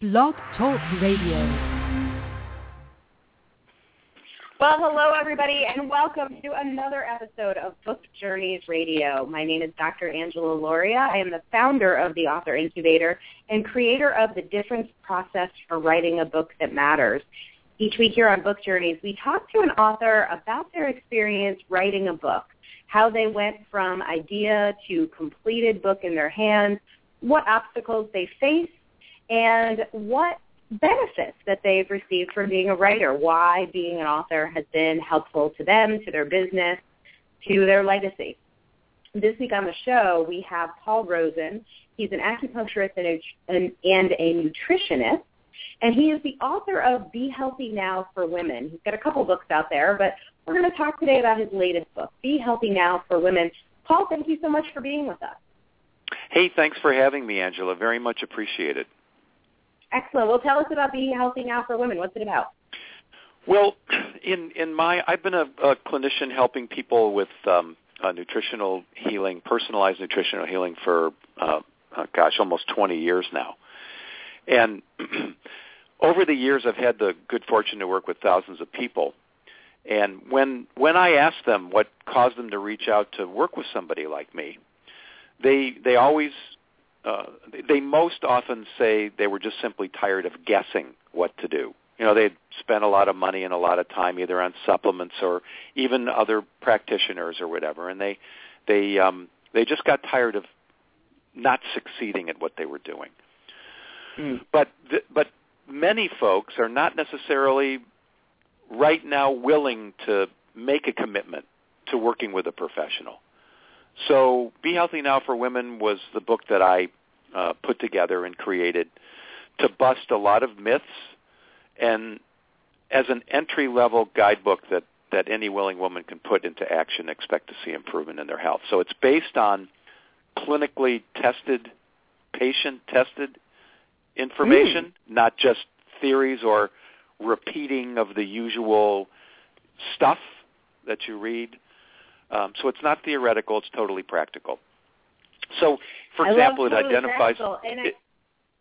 Blog Talk Radio. Well, hello everybody, and welcome to another episode of Book Journeys Radio. My name is Dr. Angela Lauria. I am the founder of the Author Incubator and creator of the Difference Process for Writing a Book That Matters. Each week here on Book Journeys, we talk to an author about their experience writing a book, how they went from idea to completed book in their hands, what obstacles they faced, and what benefits that they've received from being a writer, why being an author has been helpful to them, to their business, to their legacy. This week on the show, we have Paul Rosen. He's an acupuncturist and a, and a nutritionist, and he is the author of Be Healthy Now for Women. He's got a couple books out there, but we're going to talk today about his latest book, Be Healthy Now for Women. Paul, thank you so much for being with us. Hey, thanks for having me, Angela. Very much appreciated. Excellent. Well, tell us about Be Healthy Now for Women. What's it about? Well, in in my I've been a, a clinician helping people with um, uh, nutritional healing, personalized nutritional healing for uh, uh, gosh, almost 20 years now. And over the years, I've had the good fortune to work with thousands of people. And when when I ask them what caused them to reach out to work with somebody like me, they they always uh, they most often say they were just simply tired of guessing what to do. You know, they'd spent a lot of money and a lot of time either on supplements or even other practitioners or whatever, and they they um, they just got tired of not succeeding at what they were doing. Mm. But th- but many folks are not necessarily right now willing to make a commitment to working with a professional. So Be Healthy Now for Women was the book that I uh, put together and created to bust a lot of myths and as an entry-level guidebook that, that any willing woman can put into action expect to see improvement in their health. So it's based on clinically tested, patient-tested information, mm. not just theories or repeating of the usual stuff that you read um, so it's not theoretical; it's totally practical. So, for I example, it identifies. And it,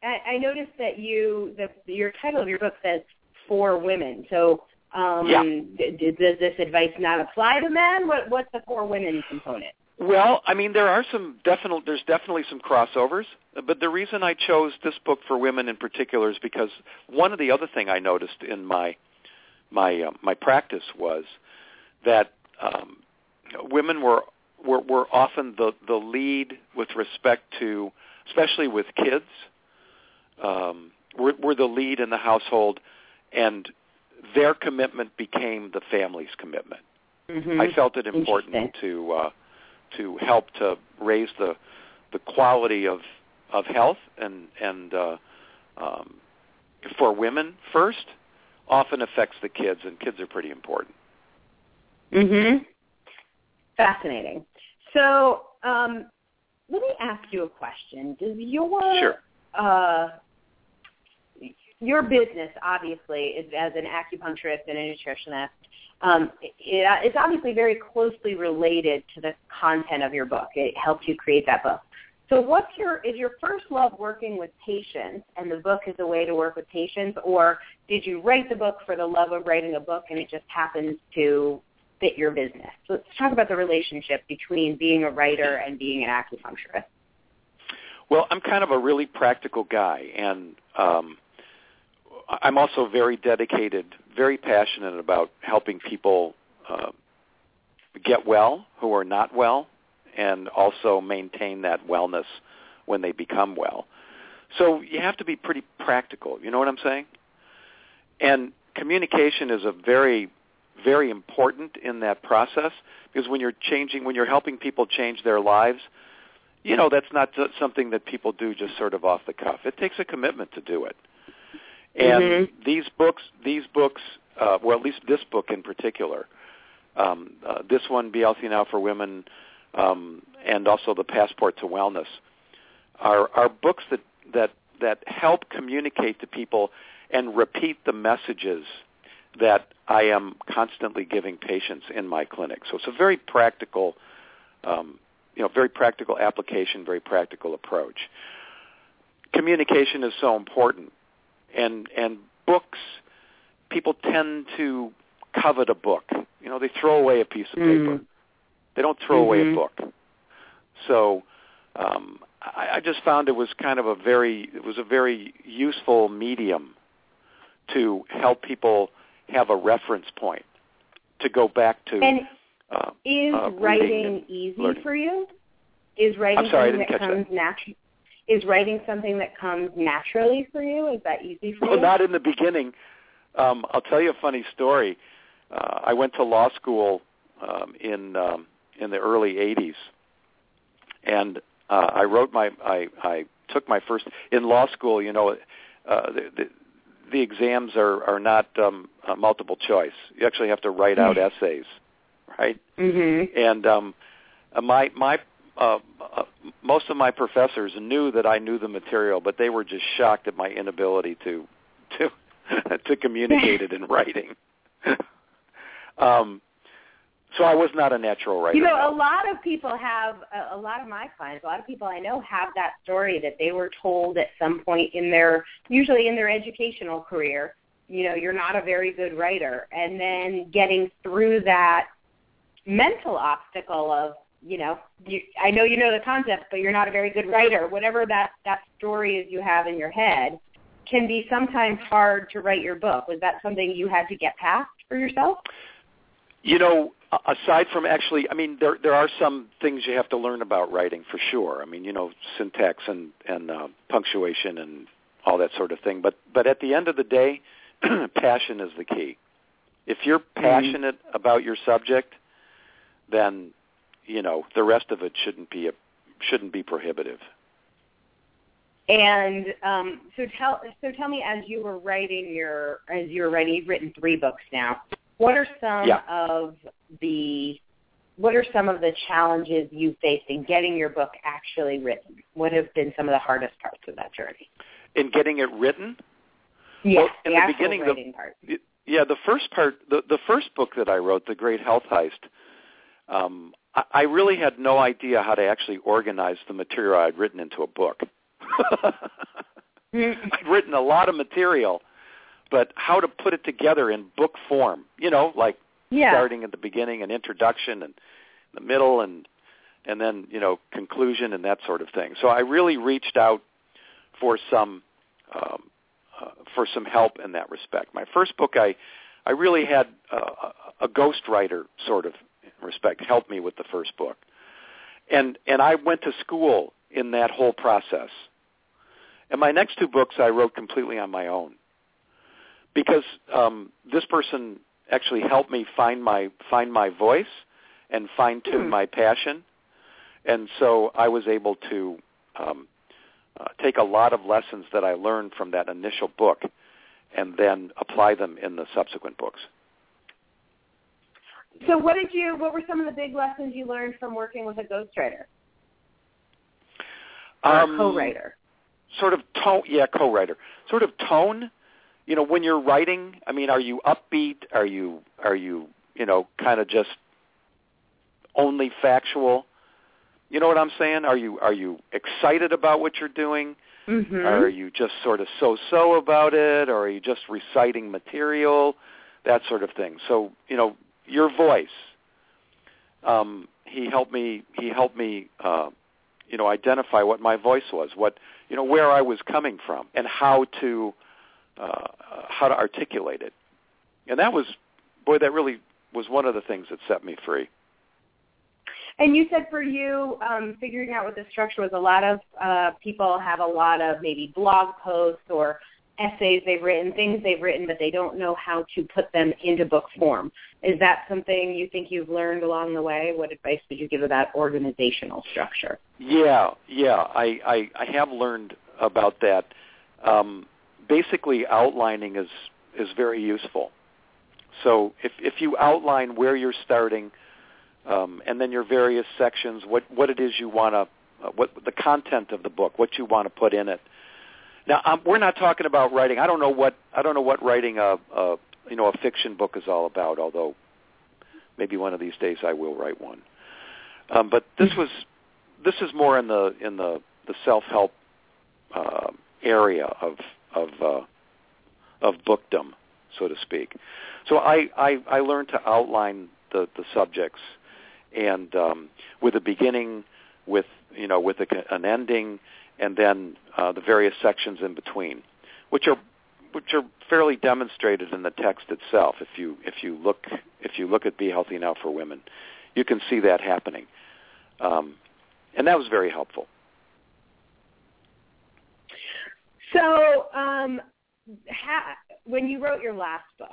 I, I noticed that you, the, your title of your book says "For Women." So, um, yeah. d- does this advice not apply to men? What, what's the "For Women" component? Well, I mean, there are some definite. There's definitely some crossovers, but the reason I chose this book for women in particular is because one of the other thing I noticed in my my uh, my practice was that um, women were were, were often the, the lead with respect to, especially with kids, um, were, were the lead in the household, and their commitment became the family's commitment. Mm-hmm. I felt it important to uh, to help to raise the the quality of of health and and uh, um, for women first often affects the kids, and kids are pretty important. Mhm. Fascinating. So um, let me ask you a question. Does your sure. uh, your business obviously is as an acupuncturist and a nutritionist. Um, it, it's obviously very closely related to the content of your book. It helped you create that book. So what's your is your first love working with patients and the book is a way to work with patients or did you write the book for the love of writing a book and it just happens to fit your business. So let's talk about the relationship between being a writer and being an acupuncturist. Well, I'm kind of a really practical guy, and um, I'm also very dedicated, very passionate about helping people uh, get well who are not well, and also maintain that wellness when they become well. So you have to be pretty practical. You know what I'm saying? And communication is a very very important in that process because when you're changing, when you're helping people change their lives, you know that's not something that people do just sort of off the cuff. It takes a commitment to do it. And mm-hmm. these books, these books, uh, well, at least this book in particular, um, uh, this one, Be Healthy Now for Women, um, and also the Passport to Wellness, are are books that that that help communicate to people and repeat the messages that I am constantly giving patients in my clinic. So it's a very practical, um, you know, very practical application, very practical approach. Communication is so important and and books, people tend to covet a book. You know, they throw away a piece of paper. Mm. They don't throw away a Mhm. book. So um, I, I just found it was kind of a very it was a very useful medium to help people have a reference point to go back to. And uh, is uh, writing easy learning. for you? Is writing sorry, something that comes naturally? Is writing something that comes naturally for you? Is that easy for Well, you? Well, not in the beginning. Um, I'll tell you a funny story. Uh, I went to law school um, in um, in the early '80s, and uh, I wrote my I, I took my first in law school. You know, uh, the, the the exams are are not um, uh, multiple choice. You actually have to write out essays, right? Mhm. and um, uh, my my uh, uh, most of my professors knew that I knew the material, but they were just shocked at my inability to to to communicate it in writing. um, so I was not a natural writer. You know, no. a lot of people have a, a lot of my clients, a lot of people I know have that story that they were told at some point in their usually in their educational career, you know, you're not a very good writer and then getting through that mental obstacle of, you know, you, I know you know the concept, but you're not a very good writer. Whatever that that story is you have in your head can be sometimes hard to write your book. Was that something you had to get past for yourself? You know, aside from actually, I mean, there there are some things you have to learn about writing for sure. I mean, you know, syntax and and uh, punctuation and all that sort of thing. But but at the end of the day, passion is the key. If you're passionate about your subject, then you know the rest of it shouldn't be a shouldn't be prohibitive. And um, so tell so tell me as you were writing your as you were writing you've written three books now. What are some Yeah. of the what are some of the challenges you faced in getting your book actually written? What have been some of the hardest parts of that journey? In getting it written, Yeah, Well, in the actual beginning, the- part. yeah, the first part, the the first book that I wrote, The Great Health Heist, um, I, I really had no idea how to actually organize the material I'd written into a book. I'd written a lot of material, but how to put it together in book form, you know, like Yeah. starting at the beginning, an introduction, and the middle, and and then you know conclusion and that sort of thing. So I really reached out for some um, uh, for some help in that respect. My first book, I I really had uh, a ghostwriter sort of respect help me with the first book, and and I went to school in that whole process. And my next two books I wrote completely on my own because um, this person actually helped me find my find my voice and fine tune Hmm. my passion, and so I was able to um, uh, take a lot of lessons that I learned from that initial book, and then apply them in the subsequent books. So what did you what were some of the big lessons you learned from working with a ghostwriter or Um, a co-writer? Sort of tone, yeah, co-writer. Sort of tone. You know, when you're writing, I mean, are you upbeat? Are you are you you know kind of just only factual? You know what I'm saying? Are you are you excited about what you're doing? Mhm. Are you just sort of so-so about it, or are you just reciting material, that sort of thing? So you know, your voice. Um, he helped me. He helped me. Uh, you know, identify what my voice was, what you know, where I was coming from, and how to uh, how to articulate it. And that was, boy, that really was one of the things that set me free. And you said for you, um, figuring out what the structure was, a lot of uh, people have a lot of maybe blog posts or essays they've written, things they've written, but they don't know how to put them into book form. Is that something you think you've learned along the way? What advice would you give about organizational structure? Yeah, yeah, I, I, I have learned about that. Um, basically, outlining is is very useful. So if if you outline where you're starting, um, and then your various sections, what what it is you want to, uh, what the content of the book, what you want to put in it. Now, um, we're not talking about writing. I don't know what I don't know what writing a, a you know a fiction book is all about. Although maybe one of these days I will write one. Um, but this was this is more in the in the the self help uh, area of of uh, of bookdom, so to speak. So I I, I learned to outline the the subjects, and um, with a beginning, with you know with a, an ending, and then uh, the various sections in between, which are which are fairly demonstrated in the text itself. If you if you look if you look at Be Healthy Now for Women, you can see that happening, um, and that was very helpful. So, um, ha- when you wrote your last book,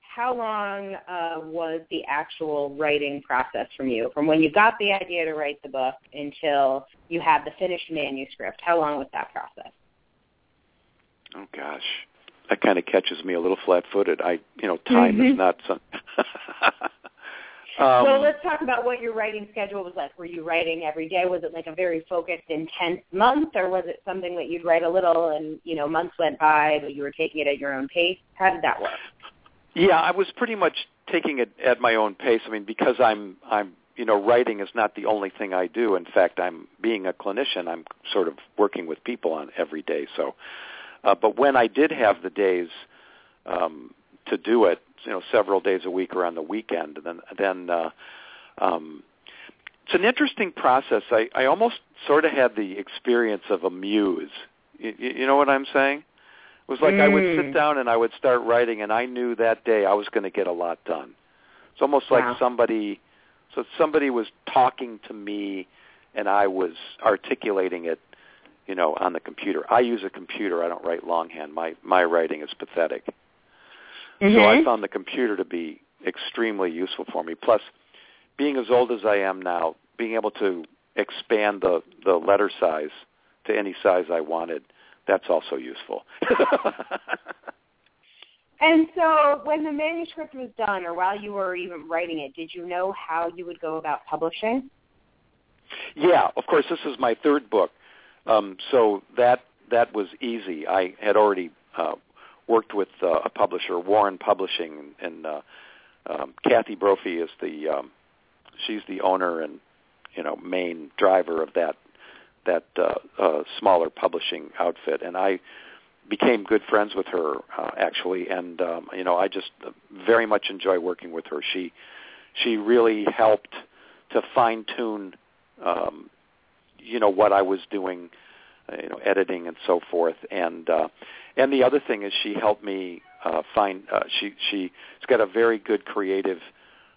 how long uh, was the actual writing process from you, from when you got the idea to write the book until you had the finished manuscript? How long was that process? Oh gosh, that kind of catches me a little flat-footed. I, you know, time mm-hmm. is not some. Um, well, let's talk about what your writing schedule was like. Were you writing every day? Was it like a very focused, intense month, or was it something that you'd write a little and you know months went by, but you were taking it at your own pace? How did that work? Yeah, I was pretty much taking it at my own pace. I mean, because I'm I'm you know writing is not the only thing I do. In fact, I'm being a clinician. I'm sort of working with people on every day. So, uh, but when I did have the days um, to do it, you know several days a week or on the weekend. And then then uh, um, it's an interesting process. I, I almost sort of had the experience of a muse. You, you know what I'm saying? It was like mm. I would sit mm. down and I would start writing, and I knew that day I was going to get a lot done. It's almost like wow. somebody, so somebody was talking to me, and I was articulating it, you know, on the computer. I use a computer. I don't write longhand. My my writing is pathetic. Mm-hmm. So I mm-hmm. found the computer to be extremely useful for me. Plus, being as old as I am now, being able to expand the, the letter size to any size I wanted, that's also useful. and so when the manuscript was done or while you were even writing it, did you know how you would go about publishing? Yeah, of course this is my third book. Um, so that that was easy. I had already uh, worked with uh, a publisher, Warren Publishing, and uh, um, Kathy Brophy is the um, she's the owner and you know main driver of that that uh, uh, smaller publishing outfit, and I became good friends with her uh, actually, and um, you know I just very much enjoy working with her. She she really helped to fine tune um, you know what I was doing, uh, you know editing and so forth, and uh, and the other thing is she helped me uh, find. Uh, she she's got a very good creative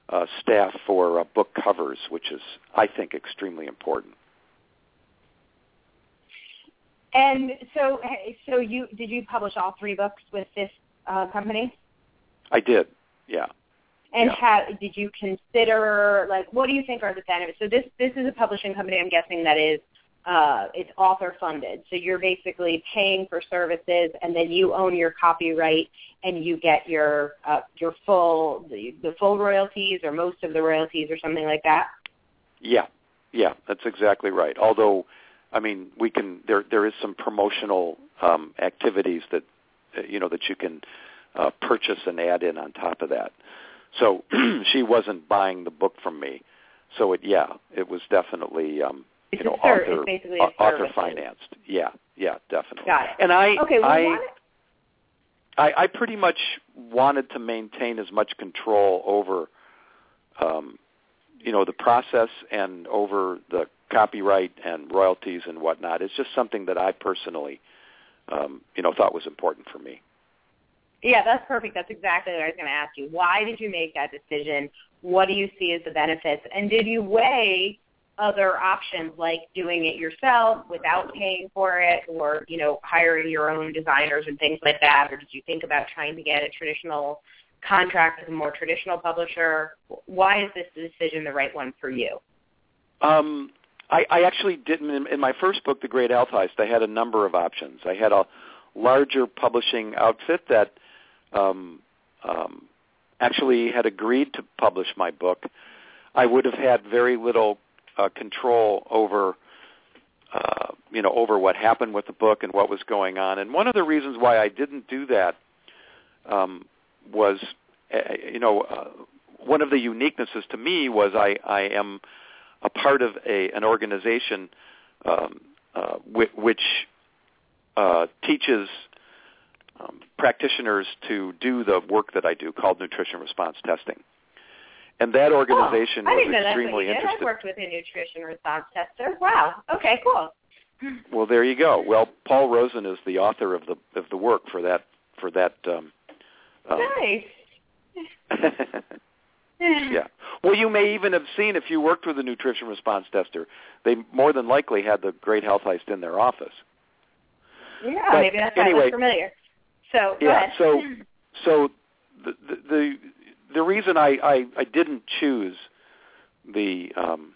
uh, staff for uh, book covers, which is I think extremely important. And so, so you did you publish all three books with this uh, company? I did. Yeah. And yeah. how did you consider like what do you think are the benefits? So this this is a publishing company. I'm guessing that is uh, it's author funded. So you're basically paying for services, and then you own your copyright, and you get your uh, your full the, the full royalties or most of the royalties or something like that. Yeah, yeah, that's exactly right. Although, I mean, we can there there is some promotional um, activities that uh, you know that you can uh, purchase and add in on top of that. So she wasn't buying the book from me. So it yeah, it was definitely um, it's you know, ser- author, basically author financed. Yeah, yeah, definitely. Got it. And I, okay, well, I, I, I pretty much wanted to maintain as much control over, um, you know, the process and over the copyright and royalties and whatnot. It's just something that I personally, um, you know, thought was important for me. Yeah, that's perfect. That's exactly what I was going to ask you. Why did you make that decision? What do you see as the benefits? And did you weigh other options like doing it yourself without paying for it or, you know, hiring your own designers and things like that? Or did you think about trying to get a traditional contract with a more traditional publisher? Why is this decision the right one for you? Um, I, I actually didn't. In, my first book, The Great Health Heist, I had a number of options. I had a larger publishing outfit that um, um, actually had agreed to publish my book. I would have had very little uh, control over uh, you know over what happened with the book and what was going on. And one of the reasons why I didn't do that um, was uh, you know uh, one of the uniquenesses to me was I, I am a part of a an organization um, uh, which, which uh, teaches um, practitioners to do the work that I do called nutrition response testing. And that organization oh, was extremely that's what you did. interested. I've worked with a nutrition response tester. Wow. Okay, cool. Well, there you go. Well, Paul Rosen is the author of the of the work for that for that. Um, um, nice. yeah. Well, you may even have seen if you worked with a nutrition response tester, they more than likely had the Great Health Heist in their office. Yeah, But maybe that's anyway- familiar. So go yeah. ahead. So so the the the, the reason I, I I didn't choose the um,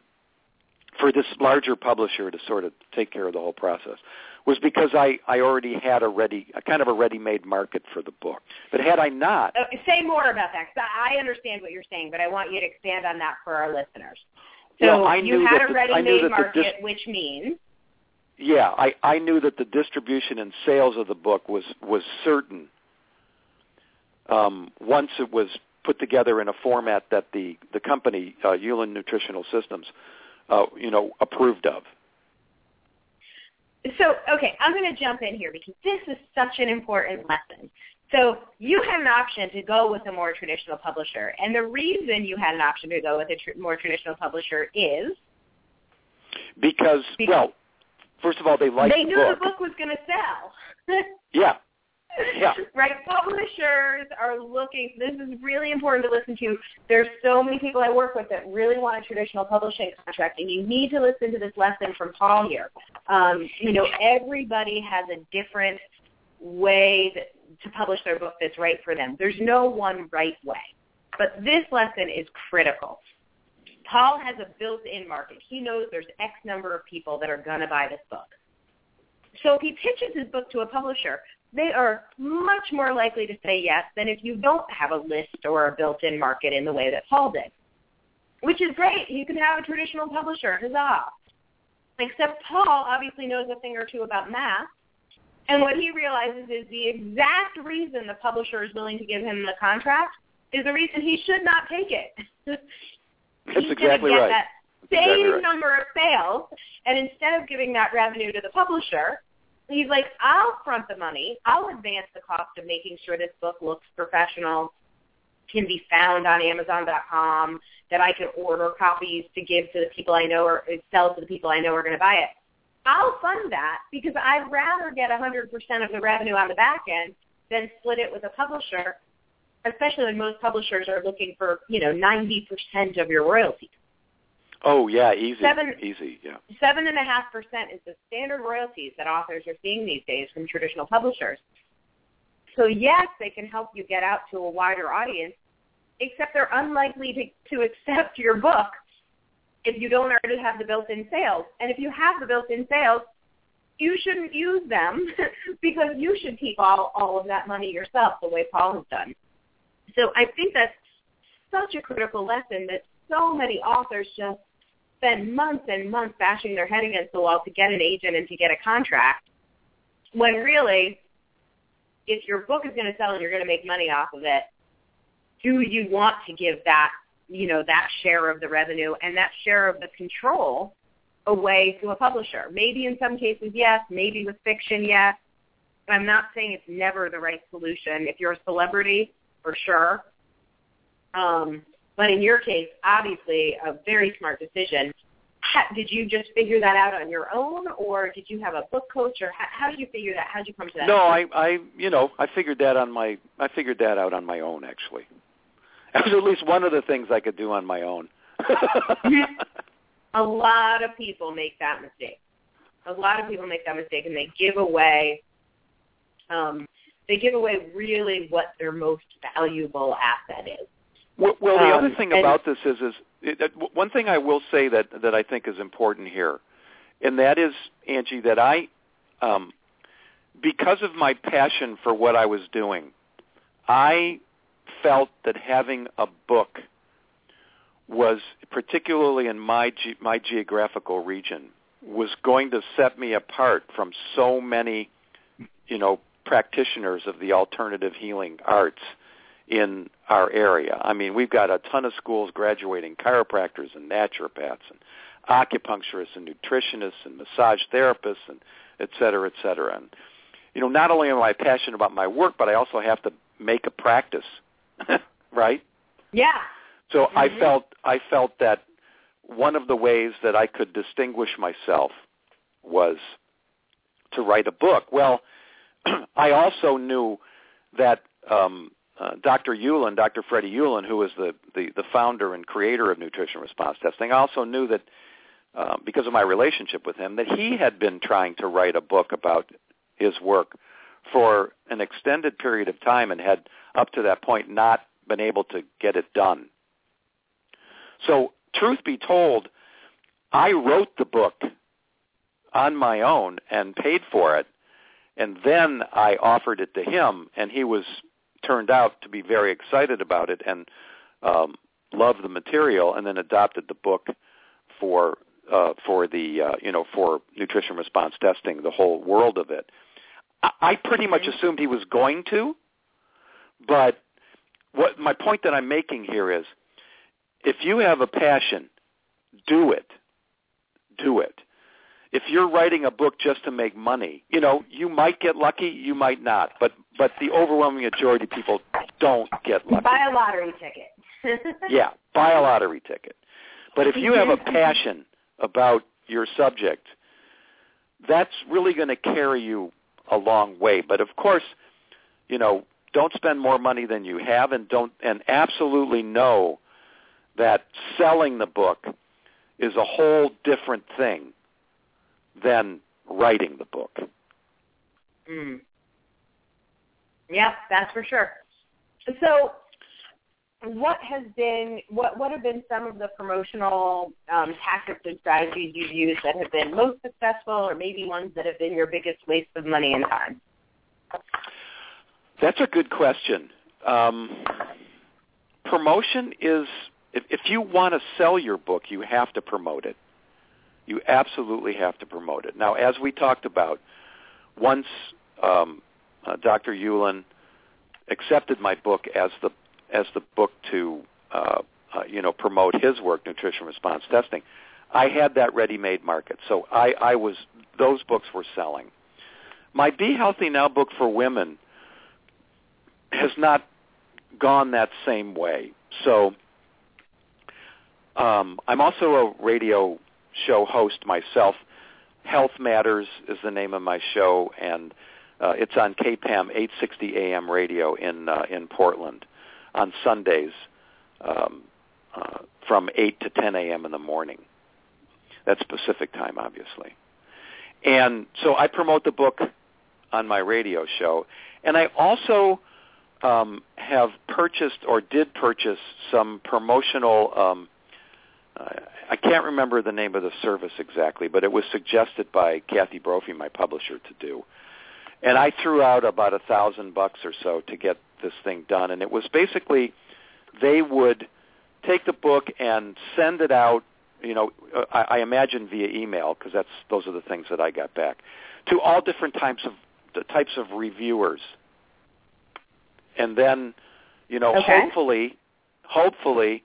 for this larger publisher to sort of take care of the whole process was because I I already had a ready a kind of a ready-made market for the book. But had I not, say more about that because I understand what you're saying, but I want you to expand on that for our listeners. So Well, you had a the- I knew ready-made market, dis- which means yeah, I I knew that the distribution and sales of the book was was certain. Um, once it was put together in a format that the the company uh, Ulan Nutritional Systems, uh, you know, approved of. So, okay, I'm going to jump in here because this is such an important lesson. So you had an option to go with a more traditional publisher, and the reason you had an option to go with a tr- more traditional publisher is Because, Because- well, first of all, they liked they the knew book. the book was going to sell. Yeah, Yeah. Right. Publishers are looking. This is really important to listen to. There's so many people I work with that really want a traditional publishing contract, and you need to listen to this lesson from Paul here. Um, you know, everybody has a different way that, to publish their book that's right for them. There's no one right way. But this lesson is critical. Paul has a built-in market. He knows there's X number of people that are going to buy this book. So if he pitches his book to a publisher, they are much more likely to say yes than if you don't have a list or a built-in market in the way that Paul did, which is great. You can have a traditional publisher. Huzzah. Except Paul obviously knows a thing or two about math, and what he realizes is the exact reason the publisher is willing to give him the contract is the reason he should not take it. That's He's exactly right. That same exactly right. number of sales, and instead of giving that revenue to the publisher, he's like, I'll front the money. I'll advance the cost of making sure this book looks professional, can be found on Amazon.com, that I can order copies to give to the people I know or sell to the people I know are going to buy it. I'll fund that because I'd rather get 100% of the revenue on the back end than split it with a publisher, especially when most publishers are looking for, you know, 90% of your royalties. Oh yeah, easy, Seven- easy, yeah. Seven and a half percent is the standard royalties that authors are seeing these days from traditional publishers. So yes, they can help you get out to a wider audience, except they're unlikely to, to accept your book if you don't already have the built-in sales. And if you have the built-in sales, you shouldn't use them because you should keep all, all of that money yourself the way Paul has done. So I think that's such a critical lesson that so many authors just spend months and months bashing their head against the wall to get an agent and to get a contract when really if your book is going to sell and you're going to make money off of it, do you want to give that, you know, that share of the revenue and that share of the control away to a publisher? Maybe in some cases, yes. Maybe with fiction, yes. I'm not saying it's never the right solution. If you're a celebrity, for sure. Um, but in your case, obviously, a very smart decision. How, did you just figure that out on your own, or did you have a book coach, or how, how did you figure that? How did you come to that? No, I, I, you know, I figured that on my, I figured that out on my own. Actually, that was at least one of the things I could do on my own. a lot of people make that mistake. A lot of people make that mistake, and they give away. Um, they give away really what their most valuable asset is. Well, well the Um, other thing about this is, is it, one thing I will say that that I think is important here, and that is Angie that I, um, because of my passion for what I was doing, I felt that having a book was particularly in my ge- my geographical region was going to set me apart from so many, you know, practitioners of the alternative healing arts in our area. I mean, we've got a ton of schools graduating chiropractors and naturopaths and acupuncturists and nutritionists and massage therapists and et cetera, et cetera. And, you know, not only am I passionate about my work, but I also have to make a practice, right? Yeah. So mm-hmm. I felt I felt that one of the ways that I could distinguish myself was to write a book. Well, I also knew that um, Dr. Ulan, Dr. Freddie Ulan, who is the, the, the founder and creator of nutrition response testing, I also knew that uh, because of my relationship with him, that he had been trying to write a book about his work for an extended period of time and had up to that point not been able to get it done. So, truth be told, I wrote the book on my own and paid for it, and then I offered it to him, and he was turned out to be very excited about it and um, loved the material, and then adopted the book for uh, for the uh, you know for nutrition response testing, the whole world of it. I, I pretty much assumed he was going to, but what my point that I'm making here is, if you have a passion, do it. Do it. If you're writing a book just to make money, you know, you might get lucky, you might not, but but the overwhelming majority of people don't get lucky. Buy a lottery ticket. Yeah, buy a lottery ticket. But if you have a passion about your subject, that's really going to carry you a long way. But of course, you know, don't spend more money than you have and don't and absolutely know that selling the book is a whole different thing than writing the book. Mm. Yeah, that's for sure. So, what has been what what have been some of the promotional um, tactics and strategies you've used that have been most successful, or maybe ones that have been your biggest waste of money and time? That's a good question. Um, promotion is if, if you want to sell your book, you have to promote it. You absolutely have to promote it. Now, as we talked about, once um, uh, Dr. Ulan accepted my book as the as the book to uh, uh, you know promote his work, nutrition response testing, I had that ready-made market. So I, I was those books were selling. My Be Healthy Now book for women has not gone that same way. So um, I'm also a radio show host myself. Health Matters is the name of my show, and uh, it's on KPAM 860 AM radio in uh, in Portland on Sundays um, uh, from 8 to 10 a.m. in the morning. That's Pacific time, obviously. And so I promote the book on my radio show, and I also um, have purchased or did purchase some promotional. Um, I can't remember the name of the service exactly, but it was suggested by Kathy Brophy, my publisher, to do. And I threw out about a thousand bucks or so to get this thing done. And it was basically they would take the book and send it out. You know, I, I imagine via email because that's those are the things that I got back to all different types of the types of reviewers. And then, you know, Okay. hopefully, hopefully,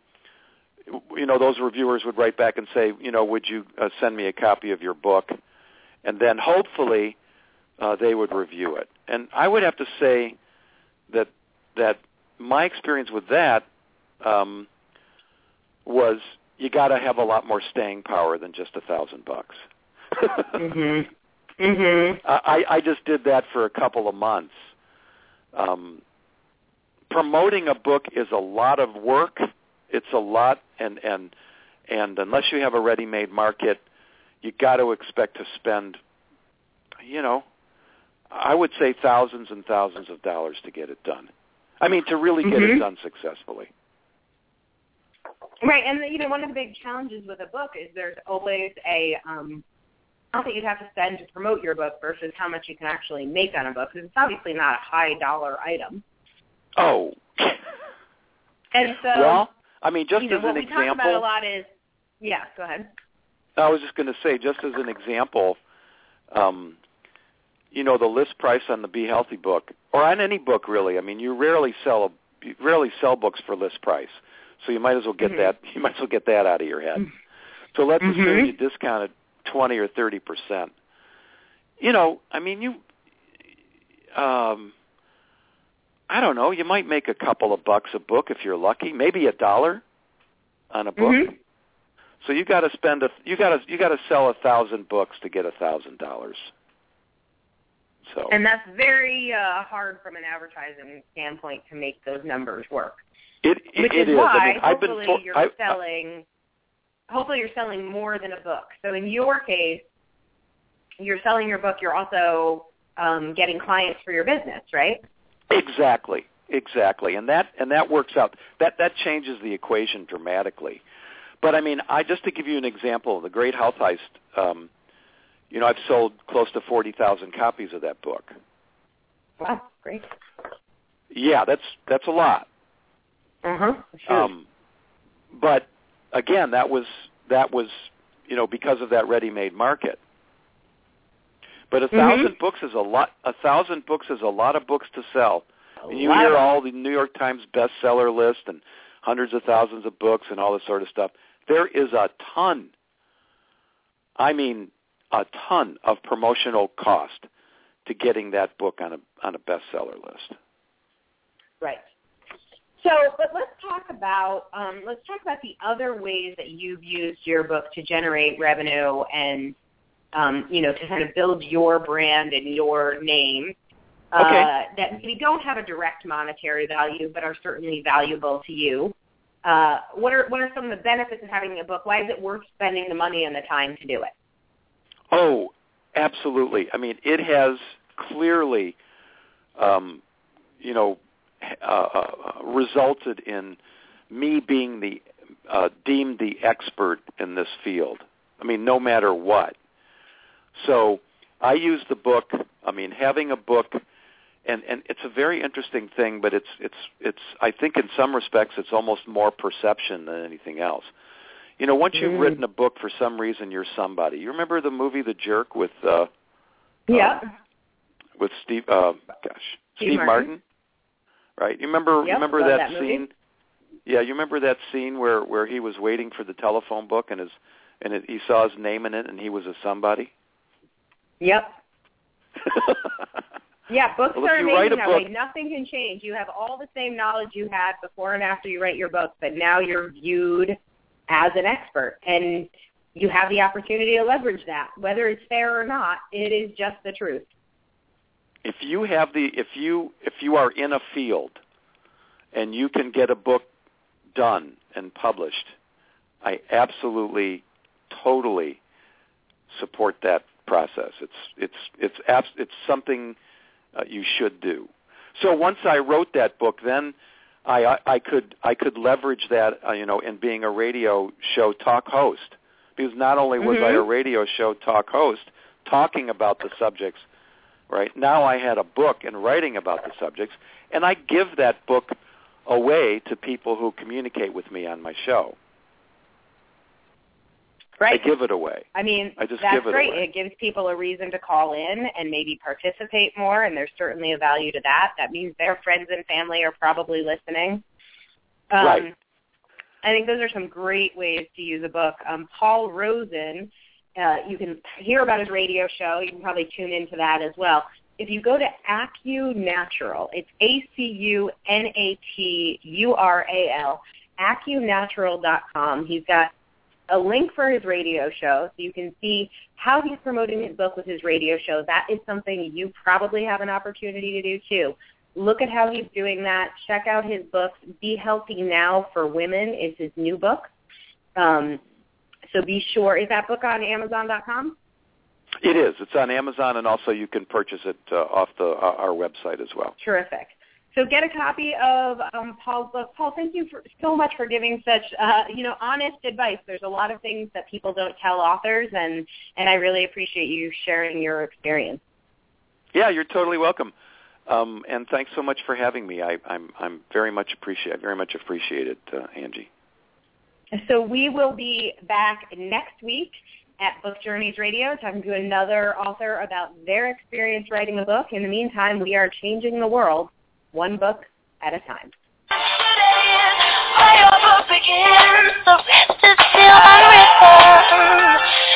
you know, those reviewers would write back and say, you know, would you uh, send me a copy of your book? And then hopefully uh, they would review it. And I would have to say that that my experience with that um, was you got to have a lot more staying power than just a thousand bucks. Mhm. Mhm. I, I just did that for a couple of months. Um, promoting a book is a lot of work. It's a lot, and and and unless you have a ready-made market, you got to expect to spend, you know, I would say thousands and thousands of dollars to get it done. I mean, to really get it Mhm. done successfully. Right, and you know one of the big challenges with a book is there's always a um, amount that you have to spend to promote your book versus how much you can actually make on a book. Because it's obviously not a high dollar item, Oh, and so well, I mean, just you know, as what an we talk about a example, lot is yeah. Go ahead. I was just going to say, just as an example, um, you know, the list price on the Be Healthy book, or on any book really. I mean, you rarely sell you rarely sell books for list price, so you might as well get Mhm. that. You might as well get that out of your head. So let's assume Mhm. you discounted twenty or thirty percent. You know, I mean, you um, I don't know. You might make a couple of bucks a book if you're lucky. Maybe a dollar on a book. Mhm. So you got to spend a you got to you got to sell a thousand books to get a thousand dollars. So And that's very uh, hard from an advertising standpoint to make those numbers work. it it, Which it is is. why I mean, I've been hopefully you're I, selling. Hopefully, you're selling more than a book. So in your case, you're selling your book. You're also um, getting clients for your business, right? Exactly, exactly, and that and that works out. That that changes the equation dramatically. But I mean, I just to give you an example, the Great Health Heist. Um, you know, I've sold close to forty thousand copies of that book. Wow, great. Yeah, that's that's a lot. Uh huh. Um, but again, that was that was you know because of that ready-made market. But a Mhm. 1000 books is a lot. A thousand books is a lot of books to sell. And you hear all the New York Times bestseller list and hundreds of thousands of books and all this sort of stuff. There is a ton. I mean, a ton of promotional cost to getting that book on a on a bestseller list. Right. So, but let's talk about um, let's talk about the other ways that you've used your book to generate revenue and um, you know to kind of build your brand and your name. Uh, Okay. that maybe don't have a direct monetary value, but are certainly valuable to you. Uh, what are what are some of the benefits of having a book? Why is it worth spending the money and the time to do it? Oh, absolutely. I mean, it has clearly, um, you know, uh, uh, resulted in me being the uh, deemed the expert in this field. I mean, no matter what. So I use the book. I mean, having a book, and and it's a very interesting thing, but it's it's it's. I think in some respects, it's almost more perception than anything else. You know, once you've Mm. written a book, for some reason, you're somebody. You remember the movie The Jerk with uh, Yeah. with Steve? Uh, gosh, Steve Steve, Martin. Martin. Right? You remember? Yep, remember that, that scene? Yeah, you remember that scene where where he was waiting for the telephone book and his and it, he saw his name in it and he was a somebody. Yep. Yeah, books Well, are amazing that way. Nothing can change. You have all the same knowledge you had before and after you write your book, but now you're viewed as an expert, and you have the opportunity to leverage that. Whether it's fair or not, it is just the truth. if you have the if you if you are in a field and you can get a book done and published, I absolutely totally support that process. It's it's it's abs- it's something uh, you should do. So once I wrote that book, then I I, I could I could leverage that uh, you know in being a radio show talk host because not only was I a Mhm. radio show talk host talking about the subjects right? Now I had a book and writing about the subjects, and I give that book away to people who communicate with me on my show. Right. I give it away. I mean, I just that's give it great. away. It gives people a reason to call in and maybe participate more, and there's certainly a value to that. That means their friends and family are probably listening. Um, Right. I think those are some great ways to use a book. Um, Paul Rosen, uh, you can hear about his radio show. You can probably tune into that as well. If you go to Acu Natural, it's A-C-U-N-A-T-U-R-A-L, acunatural.com. He's got a link for his radio show so you can see how he's promoting his book with his radio show. That is something you probably have an opportunity to do too. Look at how he's doing that. Check out his books. Be Healthy Now for Women is his new book. Um, so be sure. Is that book on Amazon.com? It is. It's on Amazon, and also you can purchase it uh, off the uh, our website as well. Terrific. So get a copy of um, Paul's book. Paul, thank you for, so much for giving such uh, you know honest advice. There's a lot of things that people don't tell authors, and and I really appreciate you sharing your experience. Yeah, you're totally welcome. Um, and thanks so much for having me. I, I'm I'm very much appreciate I very much appreciate it, uh, Angie. So we will be back next week at Book Journeys Radio talking to another author about their experience writing a book. In the meantime, we are changing the world one book at a time. Begins, the rest is still unwritten.